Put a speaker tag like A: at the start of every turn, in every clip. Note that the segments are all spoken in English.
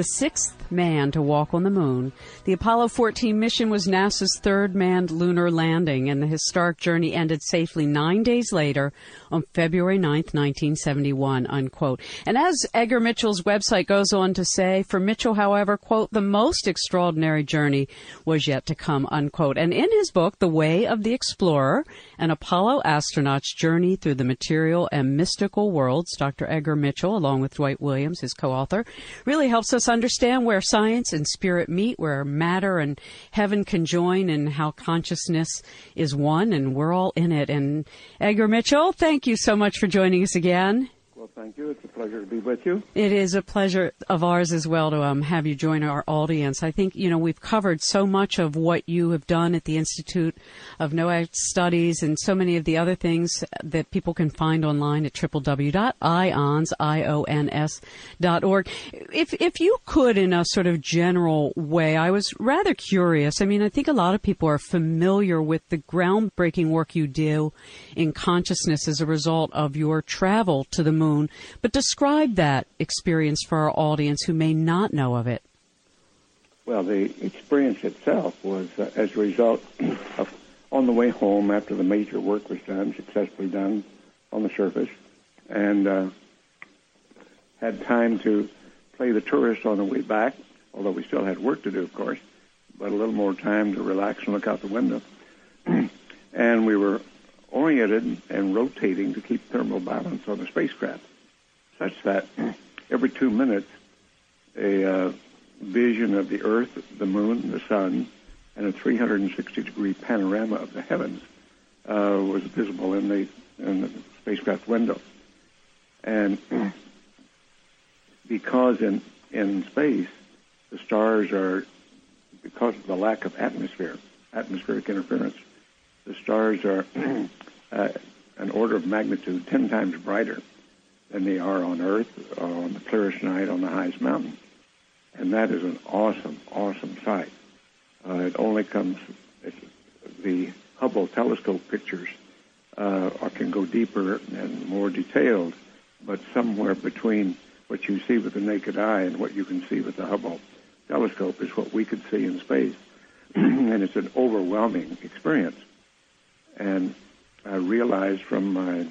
A: The sixth man to walk on the moon. The Apollo 14 mission was NASA's third manned lunar landing, and the historic journey ended safely nine days later on February 9, 1971, unquote. And as Edgar Mitchell's website goes on to say, for Mitchell, however, quote, the most extraordinary journey was yet to come, unquote. And in his book, The Way of the Explorer, an Apollo astronaut's journey through the material and mystical worlds, Dr. Edgar Mitchell, along with Dwight Williams, his co-author, really helps us understand where science and spirit meet, where matter and heaven can join, and how consciousness is one, and we're all in it. And Edgar Mitchell, thank you so much for joining us again.
B: Well, thank you. It's a pleasure to be with you.
A: It is a pleasure of ours as well to um, have you join our audience. I think, you know, we've covered so much of what you have done at the Institute of Noetic Studies and so many of the other things that people can find online at www.ions.org. If, if you could, in a sort of general way, I was rather curious. I mean, I think a lot of people are familiar with the groundbreaking work you do in consciousness as a result of your travel to the moon moon, but describe that experience for our audience who may not know of it.
B: Well, the experience itself was uh, as a result of on the way home after the major work was done, successfully done on the surface, and uh, had time to play the tourist on the way back, although we still had work to do, of course, but a little more time to relax and look out the window. and we were oriented and rotating to keep thermal balance on the spacecraft, such that every two minutes a uh, vision of the Earth, the Moon, the Sun, and a 360 degree panorama of the heavens uh, was visible in the, in the spacecraft window. And because in, in space, the stars are, because of the lack of atmosphere, atmospheric interference, the stars are uh, an order of magnitude 10 times brighter than they are on Earth or on the clearest night on the highest mountain. And that is an awesome, awesome sight. Uh, it only comes, the Hubble telescope pictures uh, can go deeper and more detailed, but somewhere between what you see with the naked eye and what you can see with the Hubble telescope is what we could see in space. and it's an overwhelming experience. And I realized from my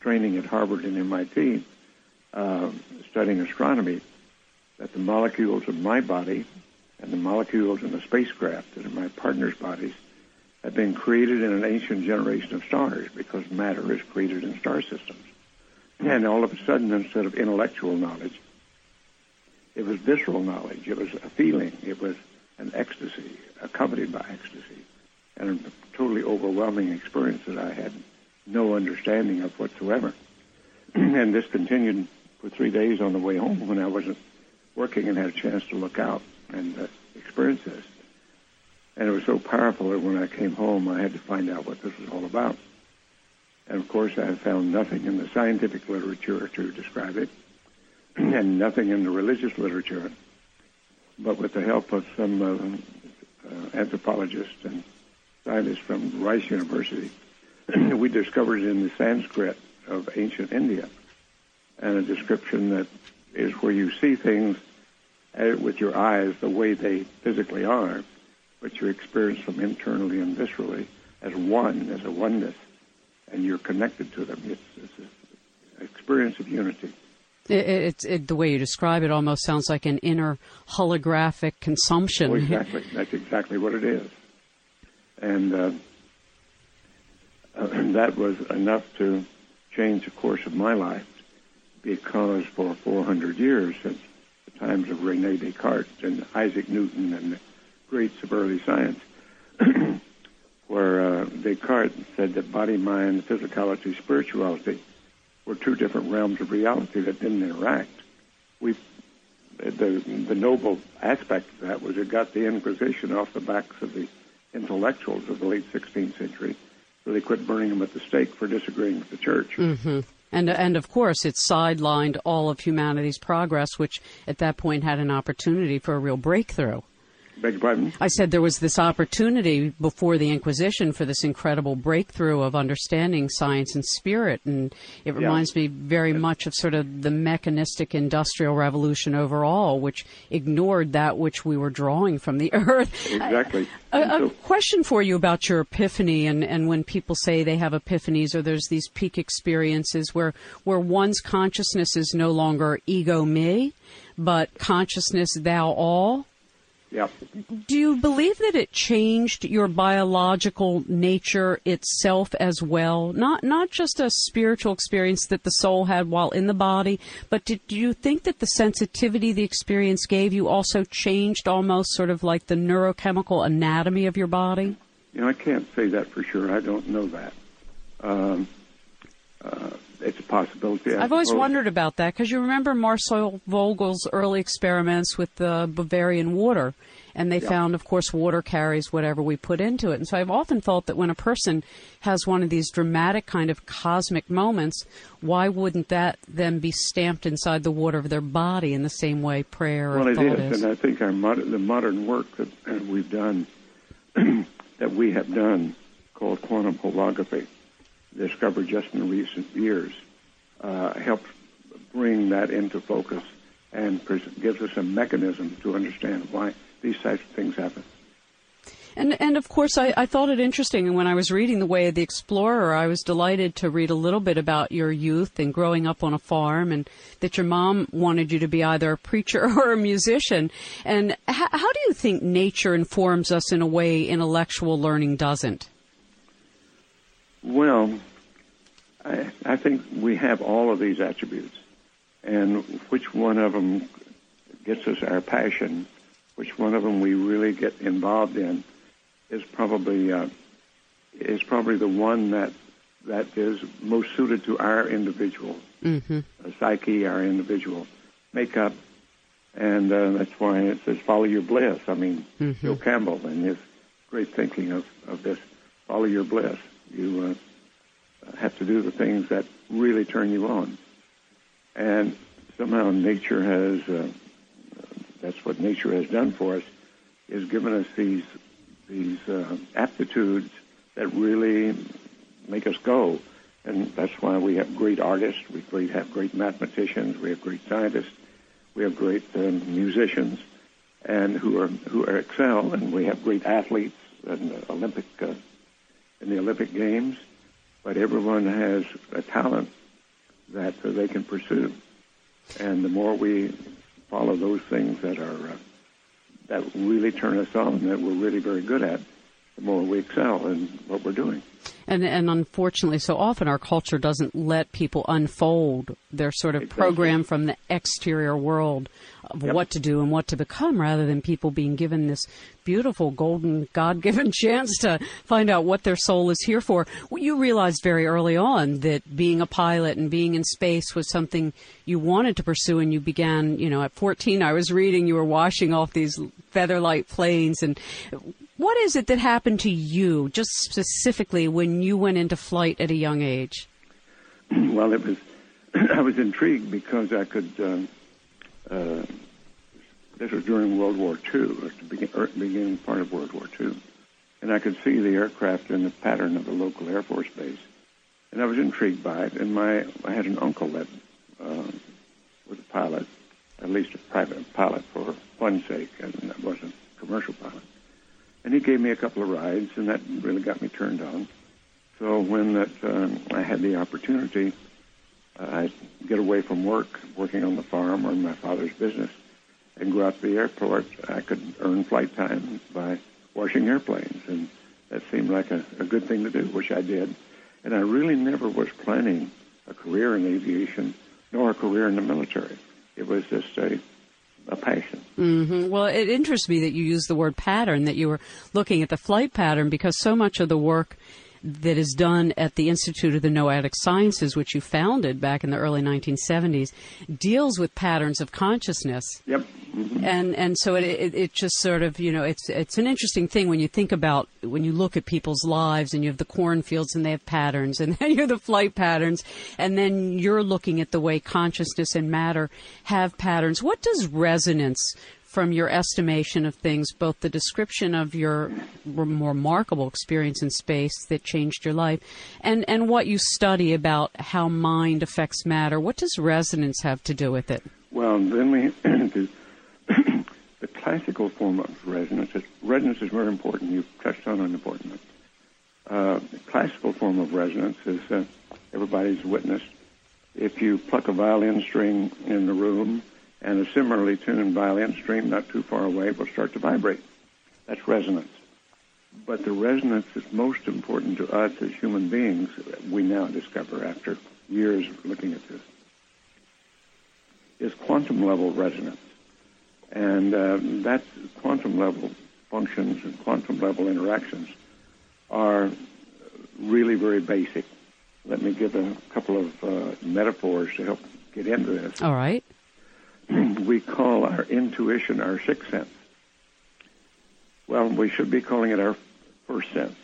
B: training at Harvard and MIT, uh, studying astronomy, that the molecules of my body and the molecules in the spacecraft that are my partner's bodies have been created in an ancient generation of stars because matter is created in star systems. And all of a sudden, instead of intellectual knowledge, it was visceral knowledge. It was a feeling. It was an ecstasy accompanied by ecstasy and a totally overwhelming experience that I had no understanding of whatsoever. and this continued for three days on the way home when I wasn't working and had a chance to look out and uh, experience this. And it was so powerful that when I came home, I had to find out what this was all about. And of course, I found nothing in the scientific literature to describe it. and nothing in the religious literature. But with the help of some uh, uh, anthropologists and scientists from Rice University, we discovered in the Sanskrit of ancient India and a description that is where you see things uh, with your eyes the way they physically are, but you experience them internally and viscerally as one, as a oneness, and you're connected to them. It's, it's an experience of unity.
A: It, it, it, the way you describe it almost sounds like an inner holographic consumption.
B: Oh, exactly. That's exactly what it is. And uh, that was enough to change the course of my life because for 400 years, since the times of Rene Descartes and Isaac Newton and the greats of early science, where uh, Descartes said that body, mind, physicality, spirituality were two different realms of reality that didn't interact. We, the the noble aspect of that was it got the Inquisition off the backs of the intellectuals of the late 16th century, so they quit burning them at the stake for disagreeing with the church.
A: Mm-hmm. And, and of course, it sidelined all of humanity's progress, which at that point had an opportunity for a real breakthrough.
B: Beg your pardon?
A: I said there was this opportunity before the Inquisition for this incredible breakthrough of understanding science and spirit. And it reminds yeah. me very much of sort of the mechanistic industrial revolution overall, which ignored that which we were drawing from the earth.
B: Exactly.
A: A, a question for you about your epiphany and, and when people say they have epiphanies or there's these peak experiences where, where one's consciousness is no longer ego me, but consciousness thou all
B: Yep.
A: Do you believe that it changed your biological nature itself as well? Not not just a spiritual experience that the soul had while in the body, but did, do you think that the sensitivity the experience gave you also changed almost sort of like the neurochemical anatomy of your body?
B: You know, I can't say that for sure. I don't know that. Um, uh, it's a possibility.
A: I have always wondered about that because you remember Marcel Vogel's early experiments with the Bavarian water, and they found, of course, water carries whatever we put into it. And so I've often thought that when a person has one of these dramatic kind of cosmic moments, why wouldn't that then be stamped inside the water of their body in the same way prayer
B: well,
A: or thought
B: is,
A: is?
B: and I think our mod- the modern work that we've done, that we have done, called quantum holography discovered just in recent years uh, helps bring that into focus and pres- gives us a mechanism to understand why these types of things happen.
A: And and of course, I, I thought it interesting. And when I was reading The Way of the Explorer, I was delighted to read a little bit about your youth and growing up on a farm, and that your mom wanted you to be either a preacher or a musician. And how, how do you think nature informs us in a way intellectual learning doesn't?
B: Well, I, I think we have all of these attributes, and which one of them gets us our passion, which one of them we really get involved in, is probably uh, is probably the one that that is most suited to our individual
A: mm-hmm.
B: uh, psyche, our individual makeup, and uh, that's why it says follow your bliss. I mean,
A: mm-hmm.
B: Bill Campbell and his great thinking of, of this, follow your bliss. You uh, have to do the things that really turn you on. And somehow nature has, uh, that's what nature has done for us, is given us these, these uh, aptitudes that really make us go. And that's why we have great artists, we have great mathematicians, we have great scientists, we have great um, musicians, and who are who are excel, and we have great athletes and Olympic uh, in the Olympic Games, but everyone has a talent that uh, they can pursue. And the more we follow those things that are uh, that really turn us on, that we're really very good at, the more we excel in what we're doing.
A: And and unfortunately, so often our culture doesn't let people unfold. They're sort of
B: exactly.
A: programmed from the exterior world of
B: yep.
A: what to do and what to become, rather than people being given this beautiful, golden, God-given chance to find out what their soul is here for. Well, you realized very early on that being a pilot and being in space was something you wanted to pursue, and you began. You know, at 14, I was reading you were washing off these featherlight planes and what is it that happened to you, just specifically, when you went into flight at a young age?
B: Well, it was I was intrigued because I could um, Uh, this was during World War II, the begin, er, beginning part of World War II. And I could see the aircraft in the pattern of the local Air Force base. And I was intrigued by it. And my I had an uncle that uh, was a pilot, at least a private pilot for fun's sake, and that wasn't commercial pilot. And he gave me a couple of rides, and that really got me turned on. So when that um, I had the opportunity, uh, I'd get away from work, working on the farm or in my father's business, and go out to the airport. I could earn flight time by washing airplanes, and that seemed like a, a good thing to do, which I did. And I really never was planning a career in aviation nor a career in the military. It was just a a passion.
A: Mm-hmm. Well, it interests me that you use the word pattern, that you were looking at the flight pattern, because so much of the work that is done at the Institute of the Noetic Sciences, which you founded back in the early 1970s, deals with patterns of consciousness.
B: Yep. Mm-hmm.
A: And and so it, it, it just sort of you know it's it's an interesting thing when you think about when you look at people's lives and you have the cornfields and they have patterns and then you have the flight patterns and then you're looking at the way consciousness and matter have patterns. What does resonance from your estimation of things, both the description of your remarkable experience in space that changed your life, and, and what you study about how mind affects matter. What does resonance have to do with it?
B: Well, then we the, the classical form of resonance. Is, resonance is very important. You've touched on an important. Uh, the classical form of resonance is uh, everybody's witnessed. If you pluck a violin string in the room and a similarly tuned violin string not too far away will start to vibrate. That's resonance. But the resonance that's most important to us as human beings, we now discover after years of looking at this, is quantum level resonance. And uh, that's quantum level functions and quantum level interactions are really very basic. Let me give a couple of uh, metaphors to help get into this.
A: All right.
B: We call our intuition our sixth sense. Well, we should be calling it our first sense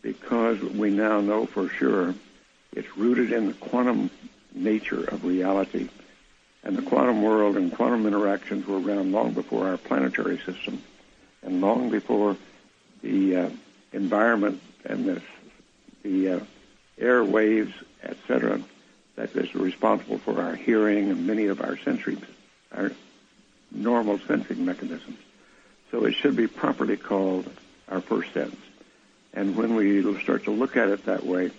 B: because we now know for sure it's rooted in the quantum nature of reality. And the quantum world and quantum interactions were around long before our planetary system and long before the uh, environment and the, the uh, air waves, etc., that is responsible for our hearing and many of our sensory our normal sensing mechanisms. So it should be properly called our first sense. And when we start to look at it that way,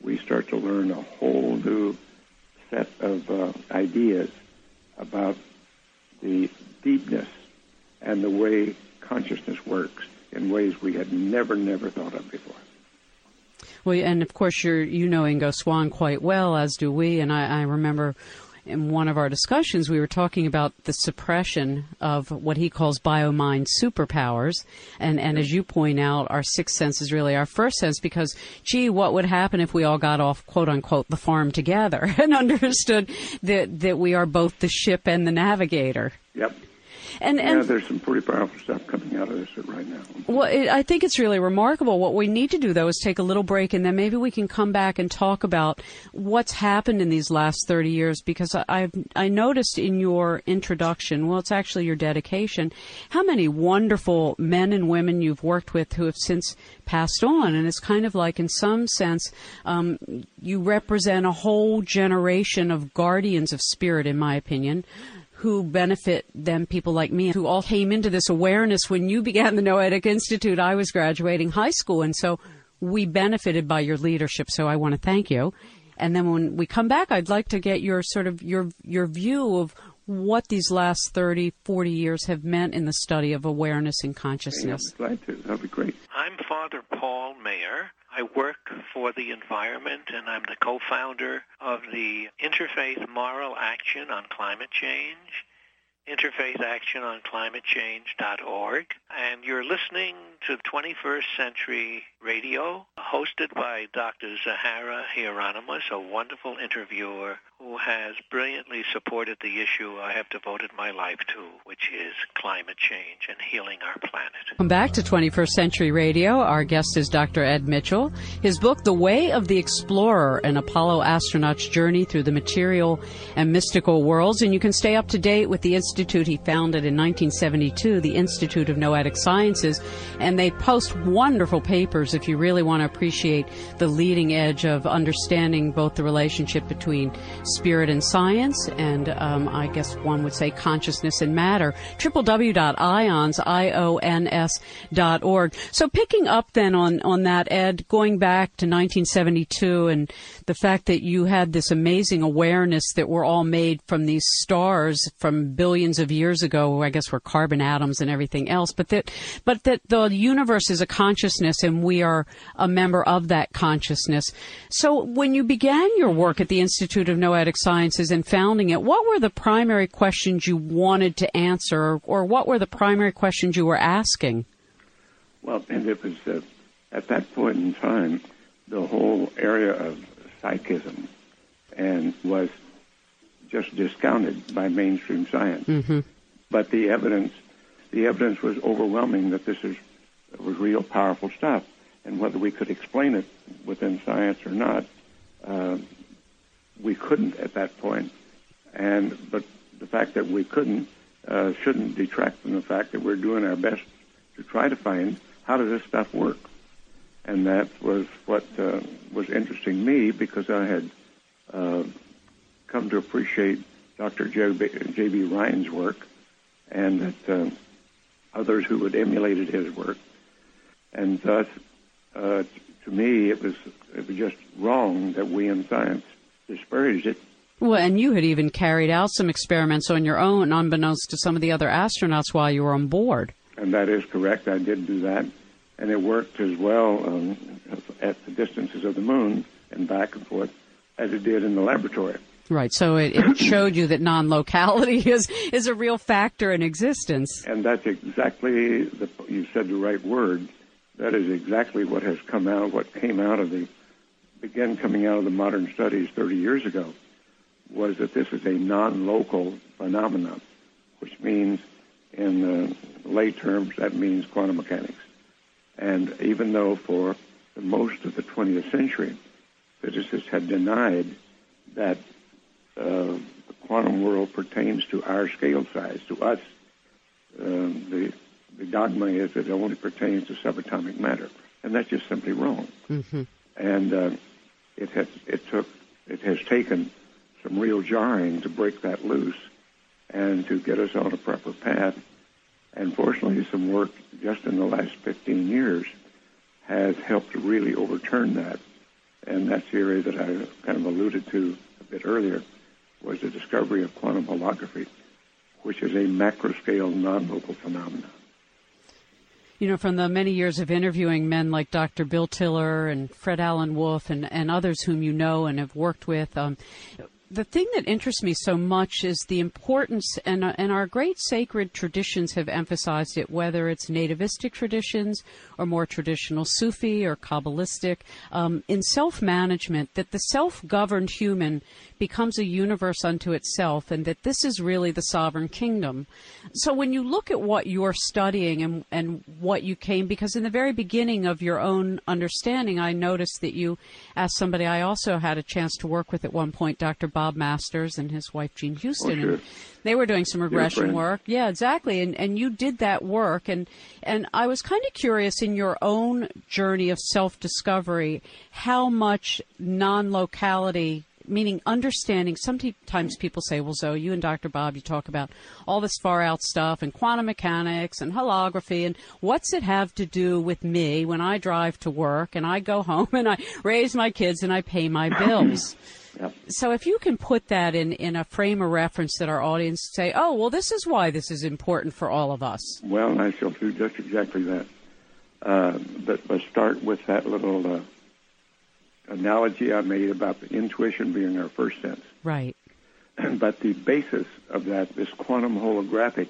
B: we start to learn a whole new set of uh, ideas about the deepness and the way consciousness works in ways we had never, never thought of before.
A: Well, and of course, you know Ingo Swann quite well, as do we. And I, I remember in one of our discussions, we were talking about the suppression of what he calls biomind superpowers. And, and as you point out, our sixth sense is really our first sense because, gee, what would happen if we all got off, quote unquote, the farm together and understood that, that we are both the ship and the navigator?
B: Yep.
A: And, and
B: yeah, there's some pretty powerful stuff coming out of this right now.
A: Well, it, I think it's really remarkable. What we need to do, though, is take a little break, and then maybe we can come back and talk about what's happened in these last 30 years. Because I, I've I noticed in your introduction, well, it's actually your dedication, how many wonderful men and women you've worked with who have since passed on, and it's kind of like, in some sense, um, you represent a whole generation of guardians of spirit, in my opinion who benefit them, people like me, who all came into this awareness when you began the Noetic Institute. I was graduating high school, and so we benefited by your leadership. So I want to thank you. And then when we come back, I'd like to get your sort of your your view of what these last 30, 40 years have meant in the study of awareness and consciousness.
B: Yeah, glad to. That'd be great.
C: I'm Father Paul Mayer. I work for the environment and I'm the co-founder of the Interfaith Moral Action on Climate Change, interfaithaction on climatechange.org. and you're listening to 21st Century Radio, hosted by Dr. Zohara Hieronimus, a wonderful interviewer who has brilliantly supported the issue I have devoted my life to, which is climate change and healing our planet.
A: Welcome back to 21st Century Radio. Our guest is Dr. Ed Mitchell. His book, The Way of the Explorer, an Apollo astronaut's journey through the material and mystical worlds. And you can stay up to date with the institute he founded in 1972, the Institute of Noetic Sciences. And they post wonderful papers if you really want to appreciate the leading edge of understanding both the relationship between spirit and science, and um, I guess one would say consciousness and matter. www.ions, I-O-N-S dot org. So picking up then on, on that, Ed, going back to 1972 and the fact that you had this amazing awareness that we're all made from these stars from billions of years ago, I guess we're carbon atoms and everything else, but that, but that the universe is a consciousness and we are a member of that consciousness. So when you began your work at the Institute of Noetic Sciences and founding it, what were the primary questions you wanted to answer or what were the primary questions you were asking?
B: Well, and it was uh, at that point in time, the whole area of psychism and was just discounted by mainstream science.
A: Mm-hmm.
B: But the evidence, the evidence was overwhelming that this is was real powerful stuff, and whether we could explain it within science or not, uh, we couldn't at that point. And but the fact that we couldn't uh, shouldn't detract from the fact that we're doing our best to try to find how does this stuff work and that was what uh, was interesting me because I had uh, come to appreciate Dr. J.B. Rhine's work, and that uh, others who had emulated his work, and thus, uh, to me, it was it was just wrong that we in science disparaged it.
A: Well, and you had even carried out some experiments on your own, unbeknownst to some of the other astronauts while you were on board.
B: And that is correct. I did do that and it worked as well um, at the distances of the moon and back and forth as it did in the laboratory.
A: Right. So it, it showed you that non-locality is is a real factor in existence.
B: And that's exactly the you said the right word. That is exactly what has come out. What came out of the began coming out of the modern studies 30 years ago was that this is a non-local phenomenon, which means, in lay terms, that means quantum mechanics. And even though for most of the 20th century, physicists had denied that the quantum world pertains to our scale size, to us, um, the, the dogma is that it only pertains to subatomic matter, and that's just simply wrong.
A: Mm-hmm.
B: And uh, it has it took it has taken some real jarring to break that loose and to get us on a proper path and fortunately, some work just in the last 15 years has helped to really overturn that. And that's the area that I kind of alluded to a bit earlier, was the discovery of quantum holography, which is a macro-scale non-local phenomenon.
A: You know, from the many years of interviewing men like Dr. Bill Tiller and Fred Alan Wolf and, and others whom you know and have worked with, um, the thing that interests me so much is the importance, and, uh, and our great sacred traditions have emphasized it, whether it's nativistic traditions or more traditional Sufi or Kabbalistic, um, in self management, that the self governed human becomes a universe unto itself, and that this is really the sovereign kingdom. So when you look at what you're studying and, and what you came, because in the very beginning of your own understanding, I noticed that you asked somebody I also had a chance to work with at one point, Dr. Bob Masters and his wife Jean Houston.
B: Oh, sure.
A: and they were doing some regression work. Yeah, exactly. And and you did that work and and I was kind of curious in your own journey of self-discovery how much non-locality meaning understanding. Sometimes people say, well, Zoe, you and Dr. Bob, you talk about all this far out stuff and quantum mechanics and holography and what's it have to do with me when I drive to work and I go home and I raise my kids and I pay my bills?
B: Yep.
A: So if you can put that in, in a frame of reference that our audience say, oh, well, this is why this is important for all of us.
B: Well, I shall do just exactly that. Uh, but let's start with that little uh, analogy I made about the intuition being our first sense.
A: Right.
B: but the basis of that, this quantum holographic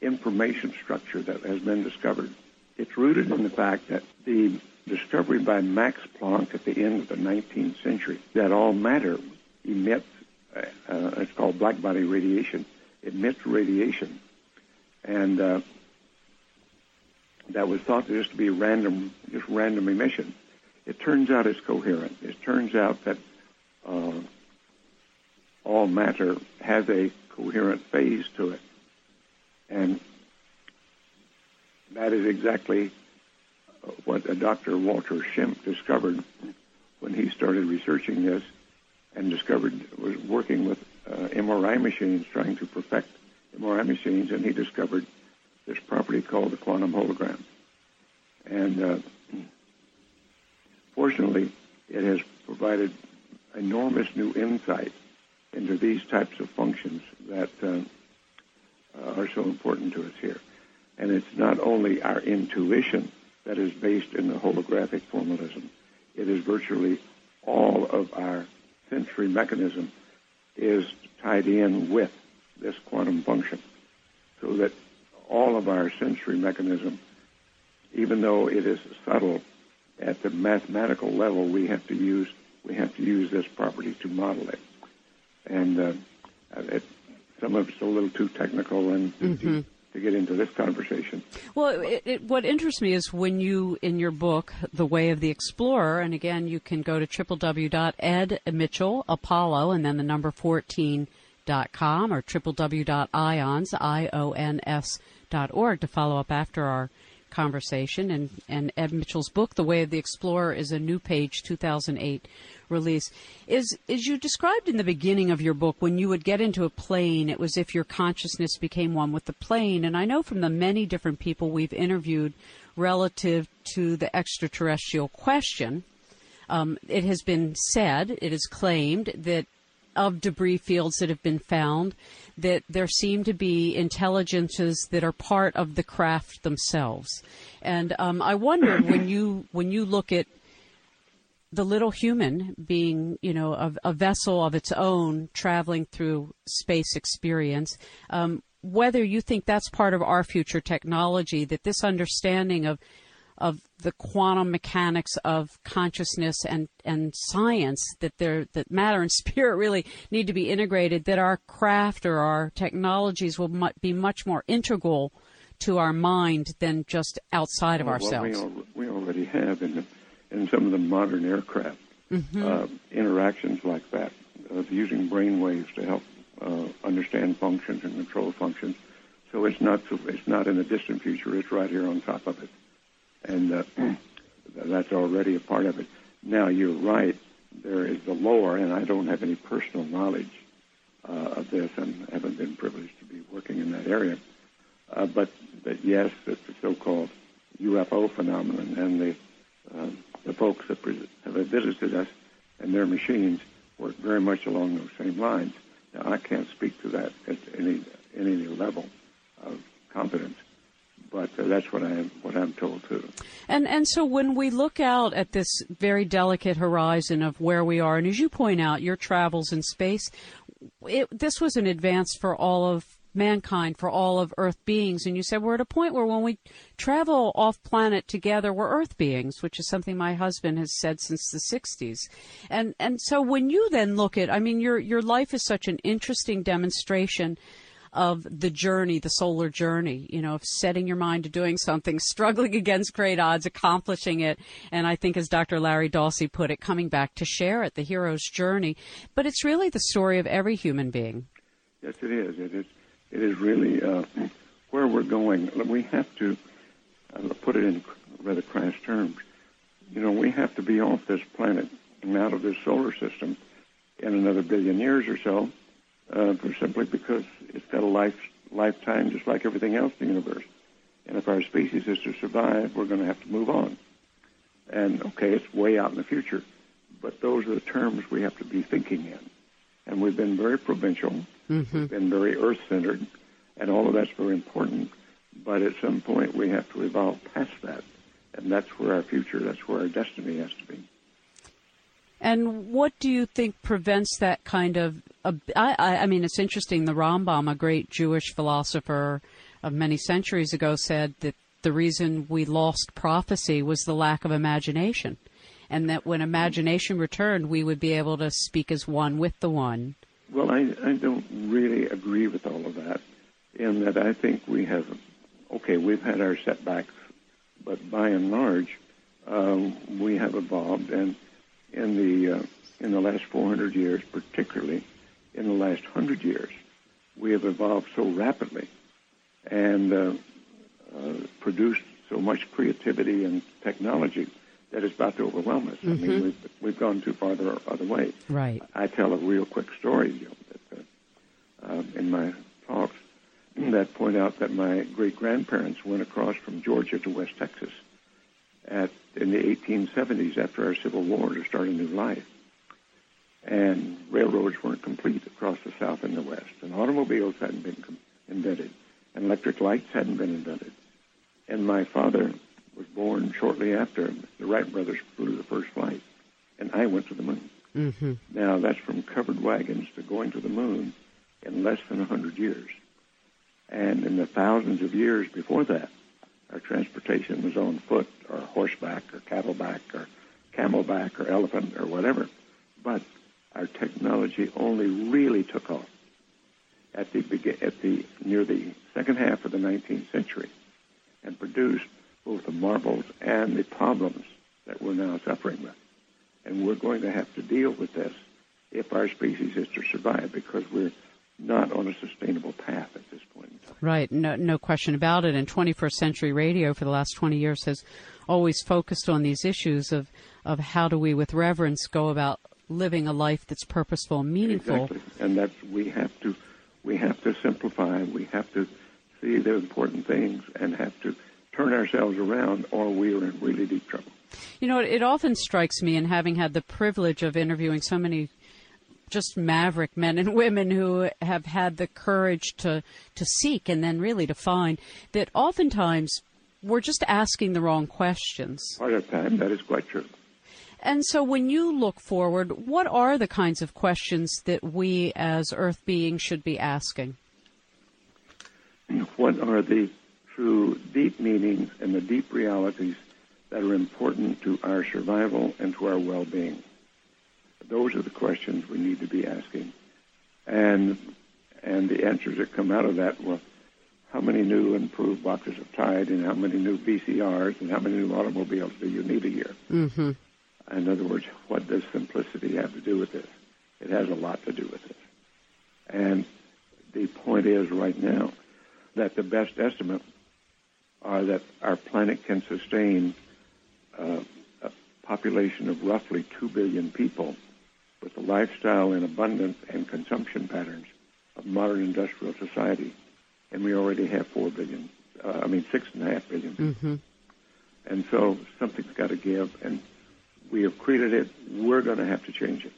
B: information structure that has been discovered. It's rooted in the fact that the discovery by Max Planck at the end of the 19th century that all matter emits, uh, uh, it's called blackbody radiation, emits radiation. And uh, that was thought to just be random, just random emission. It turns out it's coherent. It turns out that uh, all matter has a coherent phase to it. And that is exactly what Dr. Walter Schempp discovered when he started researching this and discovered, was working with uh, MRI machines, trying to perfect MRI machines, and he discovered this property called the quantum hologram. And uh, fortunately, it has provided enormous new insight into these types of functions that uh, are so important to us here. And it's not only our intuition that is based in the holographic formalism, it is virtually all of our sensory mechanism is tied in with this quantum function. So that all of our sensory mechanism, even though it is subtle at the mathematical level, we have to use we have to use this property to model it. And uh, it, some of it's a little too technical and mm-hmm. to get into this conversation.
A: Well, it, it, what interests me is when you, in your book, The Way of the Explorer, and again, you can go to www.edmitchell, Apollo, and then the number 14 dot com or www.ions, I-O-N-S dot org to follow up after our conversation. And, and Ed Mitchell's book, The Way of the Explorer, is a new page 2008 release. Is, as you described in the beginning of your book, when you would get into a plane, it was if your consciousness became one with the plane. And I know from the many different people we've interviewed relative to the extraterrestrial question, um, it has been said, it is claimed that of debris fields that have been found that there seem to be intelligences that are part of the craft themselves. And um, I wonder when you when you look at the little human being, you know, a, a vessel of its own traveling through space experience, um, whether you think that's part of our future technology, that this understanding of of the quantum mechanics of consciousness and, and science that there that matter and spirit really need to be integrated that our craft or our technologies will mu- be much more integral to our mind than just outside of
B: well,
A: ourselves.
B: Well, we, al- we, already have in the, in some of the modern aircraft mm-hmm. uh, interactions like that of using brain waves to help uh, understand functions and control functions. So it's not so, it's not in the distant future. It's right here on top of it and uh, that's already a part of it. Now you're right. There is the lower, and I don't have any personal knowledge uh, of this, and haven't been privileged to be working in that area. Uh, but but yes, it's the so-called UFO phenomenon, and the uh, the folks that have visited us and their machines work very much along those same lines. Now I can't speak to that at any any level of confidence but uh, that's what I'm what I'm told too.
A: And and so when we look out at this very delicate horizon of where we are, and as you point out, your travels in space, it, this was an advance for all of mankind, for all of Earth beings. And you said we're at a point where when we travel off planet together, we're Earth beings, which is something my husband has said since the 60s. And and so when you then look at, I mean, your your life is such an interesting demonstration of the journey, the solar journey, you know, of setting your mind to doing something, struggling against great odds, accomplishing it. And I think, as Dr. Larry Dossey put it, coming back to share it, the hero's journey. But it's really the story of every human being.
B: Yes, it is. It is. It is really uh, where we're going. We have to uh, put it in rather crass terms. You know, we have to be off this planet and out of this solar system in another billion years or so uh, simply because it's got a life lifetime just like everything else in the universe. And if our species is to survive, we're going to have to move on. And okay, it's way out in the future, but those are the terms we have to be thinking in. And we've been very provincial, mm-hmm. we've been very earth-centered, and all of that's very important. But at some point, we have to evolve past that, and that's where our future, that's where our destiny has to be.
A: And what do you think prevents that kind of? Uh, I, I mean, it's interesting. The Rambam, a great Jewish philosopher, of many centuries ago said that the reason we lost prophecy was the lack of imagination. And that when imagination returned, we would be able to speak as one with the one.
B: Well, I, I don't really agree with all of that, in that I think we have, okay, we've had our setbacks, but by and large, um, we have evolved, and in the uh, in the last 400 years, particularly in the last 100 years, we have evolved so rapidly and uh, uh, produced so much creativity and technology that is about to overwhelm us.
A: Mm-hmm.
B: I mean, we've, we've gone too far the other way.
A: Right.
B: I tell a real quick story you know, that, uh, um, in my talks that point out that my great grandparents went across from Georgia to West Texas at in the 1870s after our Civil War to start a new life. And railroads weren't complete across the South and the West, and automobiles hadn't been com- invented, and electric lights hadn't been invented. And my father was born shortly after the Wright brothers flew the first flight, and I went to the moon.
A: Mm-hmm.
B: Now that's from covered wagons to going to the moon in less than a hundred years. And in the thousands of years before that, our transportation was on foot or horseback or cattleback or camelback or elephant or whatever. But our technology only really took off at the at the near the second half of the 19th century, and produced both the marvels and the problems that we're now suffering with. And we're going to have to deal with this if our species is to survive, because we're not on a sustainable path at this point.
A: Right, no, no question about it. And 21st century radio for the last 20 years has always focused on these issues of, of how do we, with reverence, go about living a life that's purposeful and meaningful.
B: Exactly, and that's we have to we have to simplify. We have to see the important things and have to turn ourselves around, or we are in really deep trouble.
A: You know, it often strikes me, in having had the privilege of interviewing so many just maverick men and women who have had the courage to, to seek and then really to find that oftentimes we're just asking the wrong questions.
B: Part of time, that is quite true.
A: And so when you look forward, what are the kinds of questions that we as Earth beings should be asking?
B: What are the true deep meanings and the deep realities that are important to our survival and to our well-being? Those are the questions we need to be asking. And and the answers that come out of that, were how many new improved boxes of Tide and how many new VCRs and how many new automobiles do you need a year?
A: Mm-hmm.
B: In other words, what does simplicity have to do with this? It has a lot to do with this. And the point is right now that the best estimate are that our planet can sustain uh, a population of roughly 2 billion people with the lifestyle and abundance and consumption patterns of modern industrial society. And we already have 4 billion, uh, I mean, 6.5 billion.
A: Mm-hmm.
B: And so something's got to give. And we have created it. We're going to have to change it.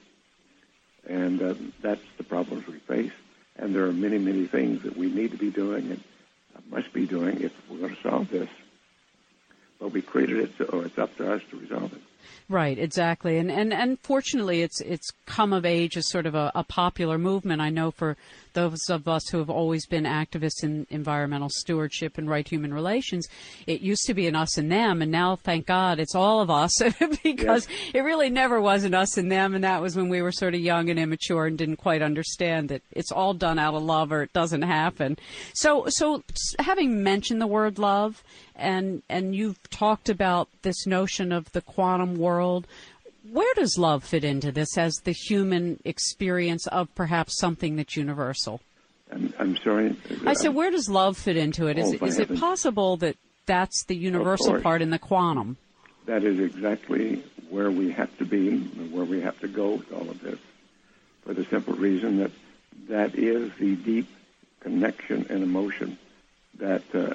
B: And uh, that's the problems we face. And there are many, many things that we need to be doing and must be doing if we're going to solve this. But we created it, so it's up to us to resolve it.
A: Right, exactly, and and and fortunately, it's it's come of age as sort of a, a, popular movement. I know for those of us who have always been activists in environmental stewardship and right human relations, it used to be an us and them, and now, thank God, it's all of us because yes. it really never was an us and them, and that was when we were sort of young and immature and didn't quite understand that it's all done out of love or it doesn't happen. So, so having mentioned the word love, and and you've talked about this notion of the quantum world. Where does love fit into this as the human experience of perhaps something that's universal?
B: I'm, I'm sorry.
A: I said, where does love fit into it? Is,
B: oh,
A: is it possible that that's the universal part in the quantum?
B: That is exactly where we have to be, where we have to go with all of this, for the simple reason that that is the deep connection and emotion that uh,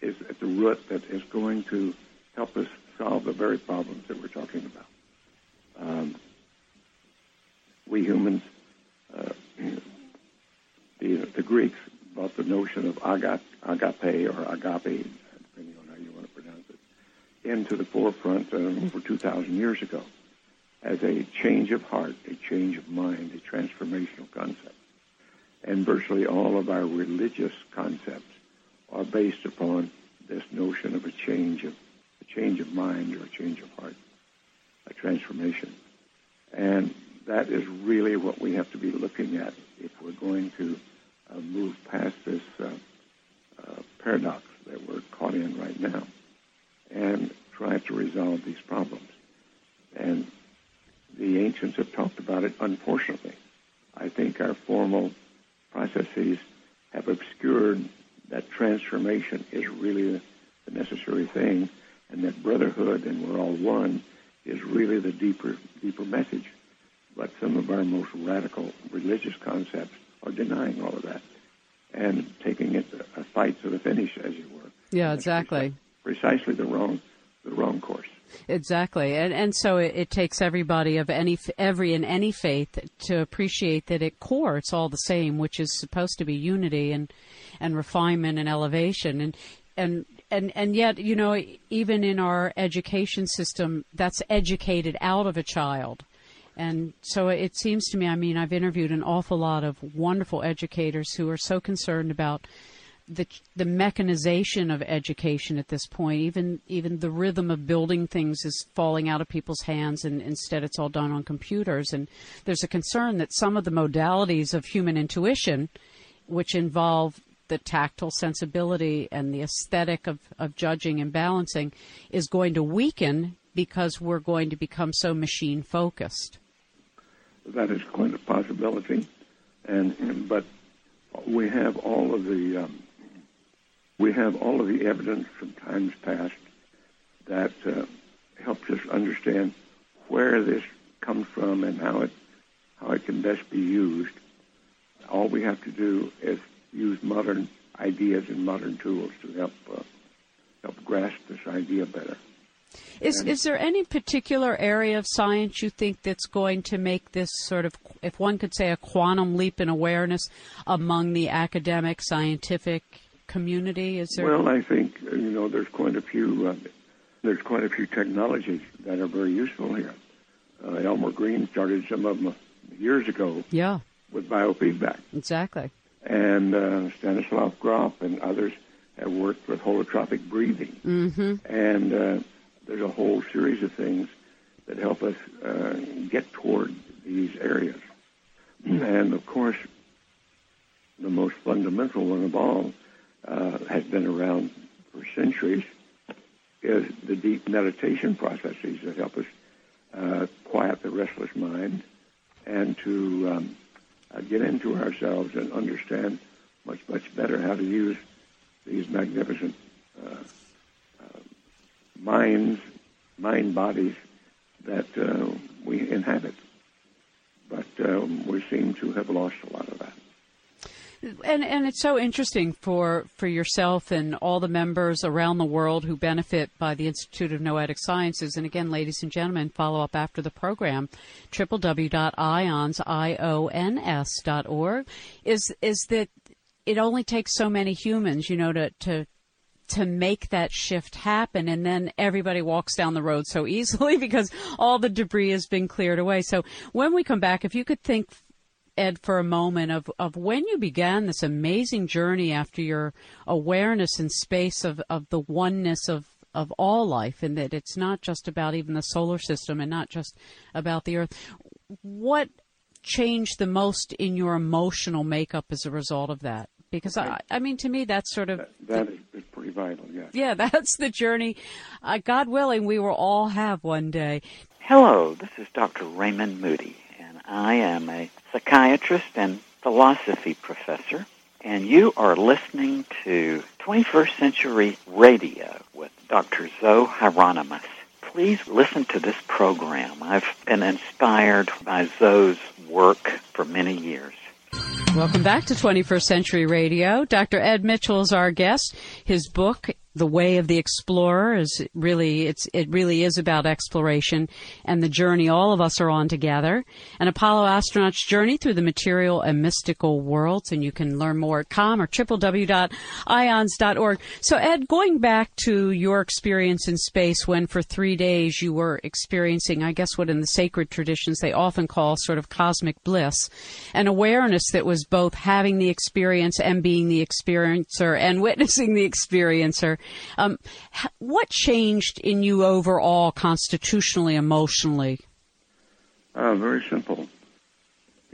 B: is at the root that is going to help us solve the very problems that we're talking about. Um, we humans, uh, the, the Greeks brought the notion of agape, agape or agape, depending on how you want to pronounce it, into the forefront uh, over 2,000 years ago as a change of heart, a change of mind, a transformational concept. And virtually all of our religious concepts are based upon this notion of a change of a change of mind or a change of heart, a transformation. And that is really what we have to be looking at if we're going to uh, move past this uh, uh, paradox that we're caught in right now and try to resolve these problems. And the ancients have talked about it, unfortunately. I think our formal processes have obscured that transformation is really the, the necessary thing, and that brotherhood and we're all one is really the deeper, deeper message. But some of our most radical religious concepts are denying all of that and taking it a fight to the finish, as you were.
A: Yeah, exactly.
B: Precisely the wrong, the wrong course.
A: Exactly, and and so it, it, takes everybody of any every in any faith to appreciate that at core it's all the same, which is supposed to be unity and and refinement and elevation, and and and and yet you know even in our education system that's educated out of a child. And so it seems to me, I mean, I've interviewed an awful lot of wonderful educators who are so concerned about the the mechanization of education at this point. Even even the rhythm of building things is falling out of people's hands, and instead it's all done on computers. And there's a concern that some of the modalities of human intuition, which involve the tactile sensibility and the aesthetic of, of judging and balancing, is going to weaken because we're going to become so machine focused
B: that is quite a possibility. And but we have all of the um, we have all of the evidence from times past that uh, helps us understand where this comes from and how it how it can best be used. All we have to do is use modern ideas and modern tools to help uh, help grasp this idea better.
A: Is is there any particular area of science you think that's going to make this sort of, if one could say, a quantum leap in awareness among the academic scientific community? Is there?
B: Well, I think uh, you know there's quite a few uh, there's quite a few technologies that are very useful here. Uh, Elmer Green started some of them years ago.
A: Yeah.
B: With biofeedback.
A: Exactly.
B: And uh, Stanislav Grof and others have worked with holotropic breathing.
A: Mm-hmm.
B: And uh, there's a whole series of things that help us uh, get toward these areas. And of course, the most fundamental one of all uh, has been around for centuries is the deep meditation processes that help us uh, quiet the restless mind and to um, uh, get into ourselves and understand much, much better how to use these magnificent uh, minds, mind bodies that uh, we inhabit. But um, we seem to have lost a lot of that.
A: And and it's so interesting for for yourself and all the members around the world who benefit by the Institute of Noetic Sciences. And again, ladies and gentlemen, follow up after the program. www.ions.org is is that it only takes so many humans, you know, to to to make that shift happen. And then everybody walks down the road so easily because all the debris has been cleared away. So when we come back, if you could think, Ed, for a moment of, of when you began this amazing journey after your awareness in space of, of the oneness of, of all life and that it's not just about even the solar system and not just about the earth. What changed the most in your emotional makeup as a result of that? because I, I mean, to me, that's sort of
B: that, that the, is, pretty vital. Yeah.
A: Yeah, that's the journey. Uh, God willing, we will all have one day.
D: Hello, this is Dr. Raymond Moody, and I am a psychiatrist and philosophy professor. And you are listening to 21st Century Radio with Dr. Zoe Hieronimus. Please listen to this program. I've been inspired by Zoe's work for many years.
A: Welcome back to 21st Century Radio. Dr. Ed Mitchell is our guest. His book the way of the explorer is really it's it really is about exploration and the journey all of us are on together. An apollo astronaut's journey through the material and mystical worlds and you can learn more at com or www.ions.org so ed going back to your experience in space when for three days you were experiencing i guess what in the sacred traditions they often call sort of cosmic bliss an awareness that was both having the experience and being the experiencer and witnessing the experiencer um, what changed in you overall, constitutionally, emotionally?
B: Uh, very simple.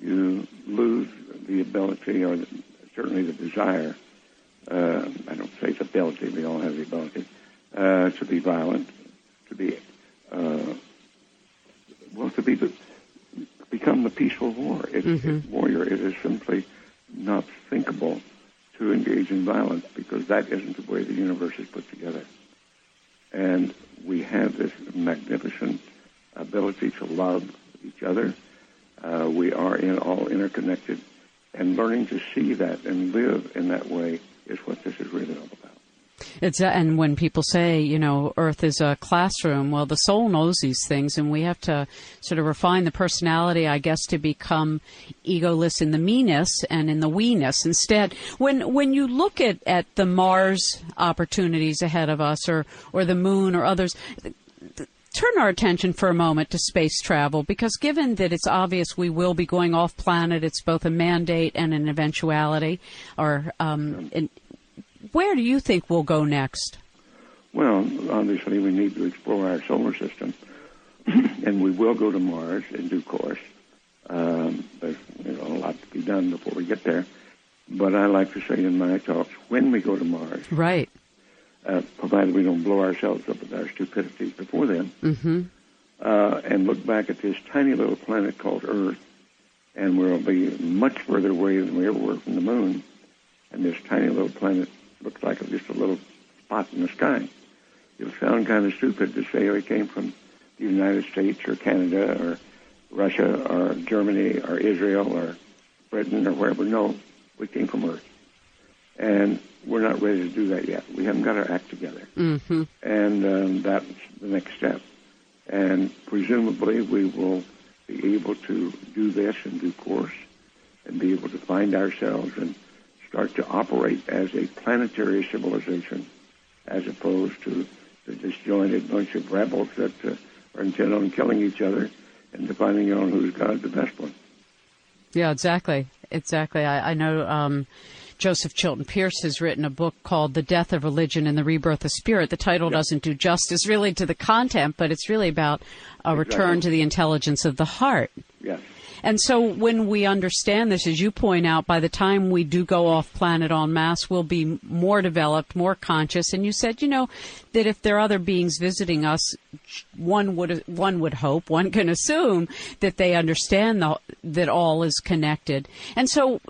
B: You lose the ability, or the, certainly the desire. Uh, I don't say the ability; we all have the ability uh, to be violent, to be uh, well, to be the, become the peaceful war. It, mm-hmm. warrior. It is simply not thinkable to engage in violence because that isn't the way the universe is put together. And we have this magnificent ability to love each other. Uh, we are in all interconnected, and learning to see that and live in that way is what this is really all about.
A: It's uh, and when people say, you know, Earth is a classroom, well, the soul knows these things, and we have to sort of refine the personality, I guess, to become egoless in the meanness and in the weeness. Instead, when when you look at at the Mars opportunities ahead of us, or or the Moon, or others. turn our attention for a moment to space travel because given that it's obvious we will be going off planet, it's both a mandate and an eventuality, or um, in, where do you think we'll go next?
B: Well, obviously, we need to explore our solar system, and we will go to Mars in due course. Um, there's you know, a lot to be done before we get there. But I like to say in my talks, when we go to Mars,
A: right,
B: uh, provided we don't blow ourselves up with our stupidities before then,
A: mm-hmm.
B: uh, and look back at this tiny little planet called Earth, and we'll be much further away than we ever were from the moon, and this tiny little planet looks like just a little spot in the sky. It would sound kind of stupid to say it came from the United States or Canada or Russia or Germany or Israel or Britain or wherever. No, we came from Earth. And we're not ready to do that yet. We haven't got our act together.
A: Mm-hmm.
B: And um, that's the next step. And presumably we will be able to do this in due course and be able to find ourselves and start to operate as a planetary civilization as opposed to the disjointed bunch of rebels that uh, are intent on killing each other and defining on who's God the best one.
A: Yeah, exactly. Exactly. I, I know um, Joseph Chilton Pearce has written a book called The Death of Religion and the Rebirth of Spirit. The title yep. doesn't do justice really to the content, but it's really about a exactly. return to the intelligence of the heart.
B: Yes.
A: And so when we understand this, as you point out, by the time we do go off planet en masse, we'll be more developed, more conscious. And you said, you know, that if there are other beings visiting us, one would one would hope, one can assume that they understand the, that all is connected. And so,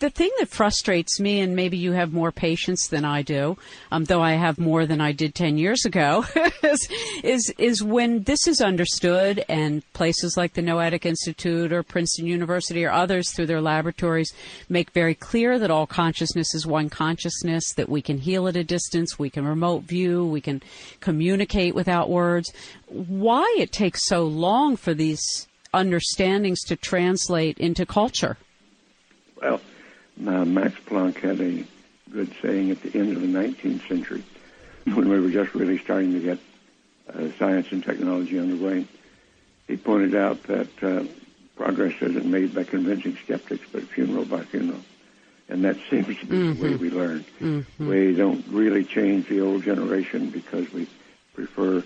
A: the thing that frustrates me, and maybe you have more patience than I do, um, though I have more than I did ten years ago, is, is is when this is understood, and places like the Noetic Institute or Princeton University or others through their laboratories make very clear that all consciousness is one consciousness, that we can heal at a distance, we can remote view, we can communicate without words. Why it takes so long for these understandings to translate into culture?
B: Well, uh, Max Planck had a good saying at the end of the 19th century when we were just really starting to get uh, science and technology underway. He pointed out that uh, progress isn't made by convincing skeptics, but funeral by funeral. And that seems to be mm-hmm. the way mm-hmm. we learn.
A: Mm-hmm.
B: We don't really change the old generation because we prefer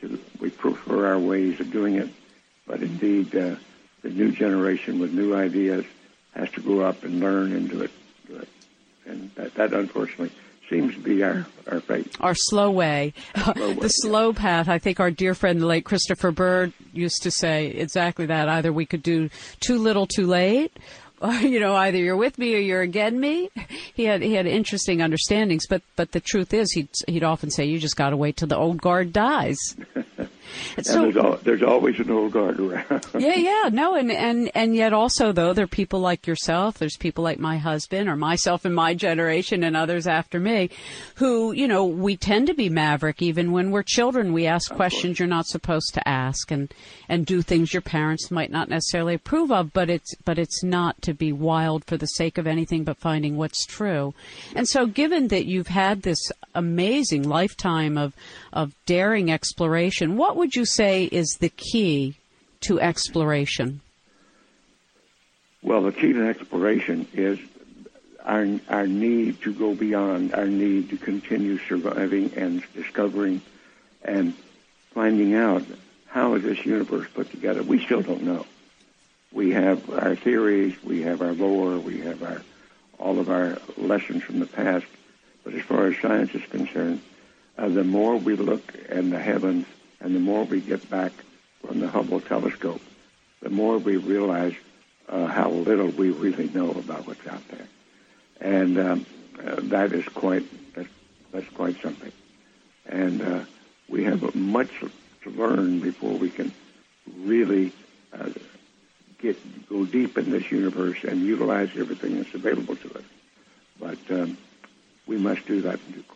B: to we prefer our ways of doing it. But indeed, uh, the new generation with new ideas has to grow up and learn and do it. Do it. And that, that unfortunately seems to be our, our fate.
A: Our slow way. Slow way the slow path. I think our dear friend, the late Christopher Bird, used to say exactly that. Either we could do too little too late, or, you know, either you're with me or you're against me. He had he had interesting understandings, but but the truth is, he'd he'd often say, "You just got to wait till the old guard dies."
B: And so, there's, al- there's always an old guard around.
A: yeah, yeah, no, and and and yet also though there are people like yourself, there's people like my husband or myself in my generation and others after me, who you know we tend to be maverick even when we're children. We ask of questions course. you're not supposed to ask and and do things your parents might not necessarily approve of, but it's but it's not to be wild for the sake of anything but finding what's true. And so, given that you've had this amazing lifetime of of daring exploration, what would you say is the key to exploration?
B: Well, the key to exploration is our, our need to go beyond, our need to continue surviving and discovering and finding out how is this universe put together. We still don't know. We have our theories, we have our lore, we have our all of our lessons from the past. But as far as science is concerned, uh, the more we look in the heavens and the more we get back from the Hubble telescope, the more we realize uh, how little we really know about what's out there, and um, uh, that is quite that's, that's quite something. And uh, we have much to learn before we can really uh, get go deep in this universe and utilize everything that's available to us. But um, we must do that in due course.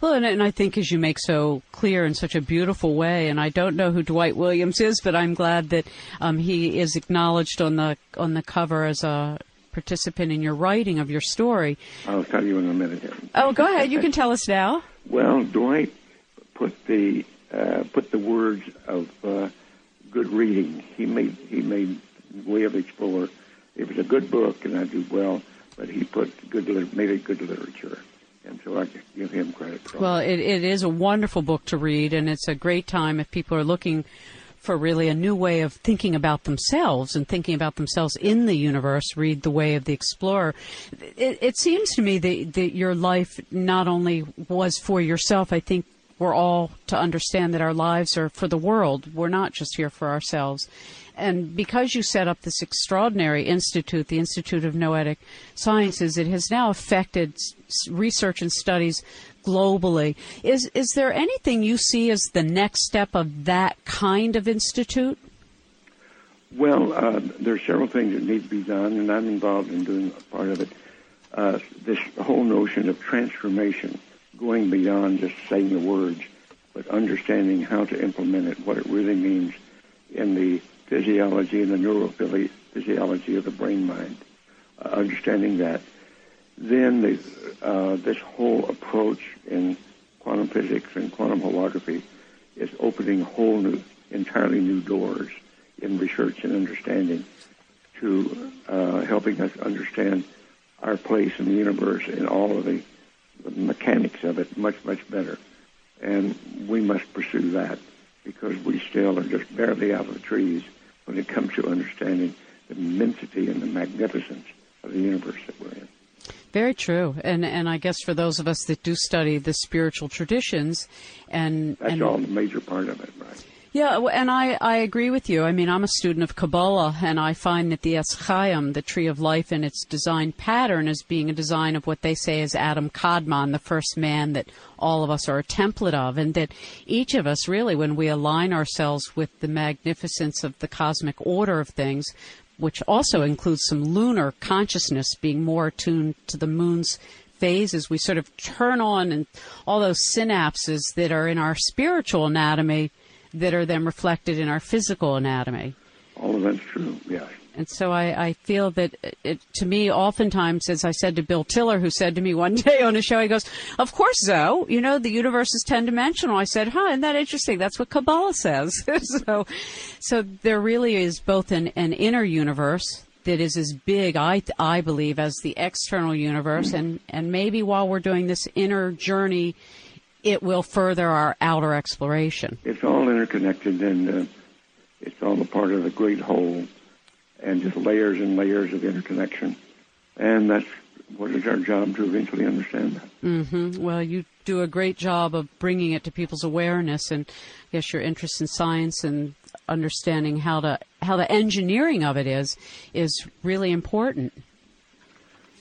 A: Well, and, and, I think as you make so clear in such a beautiful way, and I don't know who Dwight Williams is, but I'm glad that um, he is acknowledged on the on the cover as a participant in your writing of your story.
B: I'll tell you in a minute. Here.
A: Oh, go ahead. You can tell us now.
B: Well, Dwight put the uh, put the words of uh, good reading. He made he made Way of Explorer. It was a good book, and I do well, but he put good made it good literature so I give him credit for
A: Well, it, it is a wonderful book to read, and it's a great time if people are looking for really a new way of thinking about themselves and thinking about themselves in the universe. Read The Way of the Explorer. It, it seems to me that, that your life not only was for yourself, I think we're all to understand that our lives are for the world. We're not just here for ourselves. And because you set up this extraordinary institute, the Institute of Noetic Sciences, it has now affected research and studies globally. Is is there anything you see as the next step of that kind of institute?
B: Well, uh, there are several things that need to be done, and I'm involved in doing part of it. Uh, this whole notion of transformation, going beyond just saying the words, but understanding how to implement it, what it really means in the physiology and the neurophysiology of the brain mind, uh, understanding that. Then the, uh, this whole approach in quantum physics and quantum holography is opening whole new, entirely new doors in research and understanding to uh, helping us understand our place in the universe and all of the, the mechanics of it much, much better. And we must pursue that because we still are just barely out of the trees when it comes to understanding the immensity and the magnificence of the universe that we're in.
A: Very true, and and I guess for those of us that do study the spiritual traditions, and
B: that's
A: and,
B: all a major part of it, right?
A: Yeah, and I, I agree with you. I mean, I'm a student of Kabbalah, and I find that the Etz Chaim, the tree of life, and its design pattern is being a design of what they say is Adam Kadmon, the first man that all of us are a template of, and that each of us really, when we align ourselves with the magnificence of the cosmic order of things, which also includes some lunar consciousness being more attuned to the moon's phases, we sort of turn on and all those synapses that are in our spiritual anatomy that are then reflected in our physical anatomy.
B: Oh, All of that's true, yes.
A: And so I, I feel that it, to me, oftentimes, as I said to Bill Tiller, who said to me one day on a show, he goes, "Of course, Zoe. You know the universe is ten dimensional." I said, "Huh? Isn't that interesting? That's what Kabbalah says." so, so there really is both an, an inner universe that is as big, I I believe, as the external universe, and and maybe while we're doing this inner journey it will further our outer exploration.
B: It's all interconnected and uh, it's all a part of the great whole and just layers and layers of interconnection. And that's what is our job to eventually understand that.
A: Mm-hmm. Well, you do a great job of bringing it to people's awareness, and I guess your interest in science and understanding how to how the engineering of it is is really important.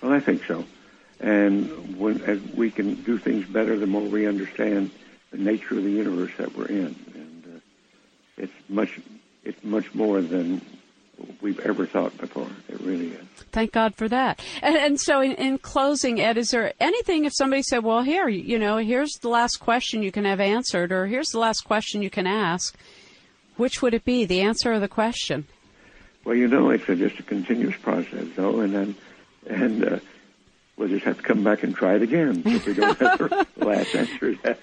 B: Well, I think so. And when as we can do things better, the more we understand the nature of the universe that we're in. And uh, it's much it's much more than we've ever thought before. It really is.
A: Thank God for that. And, and so, in, in, closing, Ed, is there anything if somebody said, "Well, here, you know, here's the last question you can have answered," or "Here's the last question you can ask," which would it be? The answer or the question?
B: Well, you know, it's a, just a continuous process, though, and then and uh, we'll just have to come back and try it again if we don't have the last answer.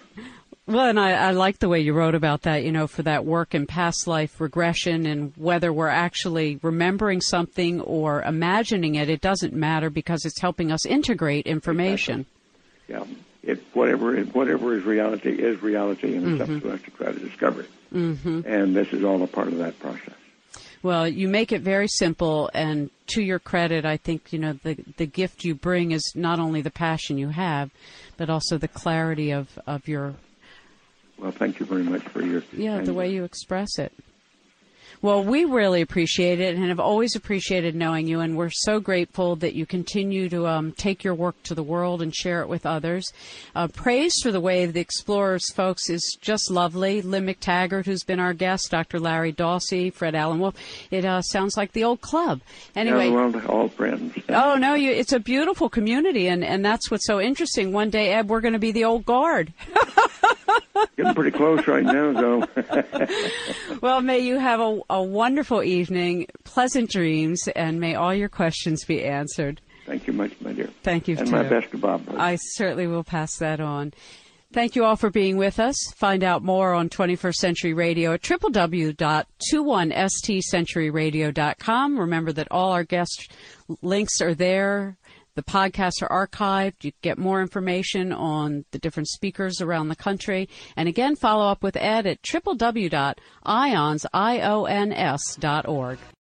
A: Well, and I, I like the way you wrote about that, you know, for that work in past life regression and whether we're actually remembering something or imagining it, it doesn't matter because it's helping us integrate information.
B: Exactly. Yeah. It, whatever, whatever is reality is reality, and it's mm-hmm. up to us to try to discover it. Mm-hmm. And this is all a part of that process.
A: Well, you make it very simple, and to your credit, I think you know the the gift you bring is not only the passion you have, but also the clarity of of your
B: well, thank you very much for your.
A: Yeah, the way you express it. Well, we really appreciate it and have always appreciated knowing you, and we're so grateful that you continue to um, take your work to the world and share it with others. Uh, praise for the way the Explorers folks is just lovely. Lynne McTaggart, who's been our guest, Dr. Larry Dossey, Fred Alan Wolf. It uh, sounds like the old club. Anyway,
B: yeah, well, all friends.
A: oh no, you, it's a beautiful community, and and that's what's so interesting. One day, Ed, we're going to be the old guard.
B: Getting pretty close right now, though.
A: well, may you have a, a wonderful evening, pleasant dreams, and may all your questions be answered.
B: Thank you much, my dear.
A: Thank you,
B: And
A: too.
B: my best to Bob.
A: I certainly will pass that on. Thank you all for being with us. Find out more on 21st Century Radio at www.21stcenturyradio.com. Remember that all our guest links are there the podcasts are archived. You get more information on the different speakers around the country. And again, follow up with Ed at www.ions.org.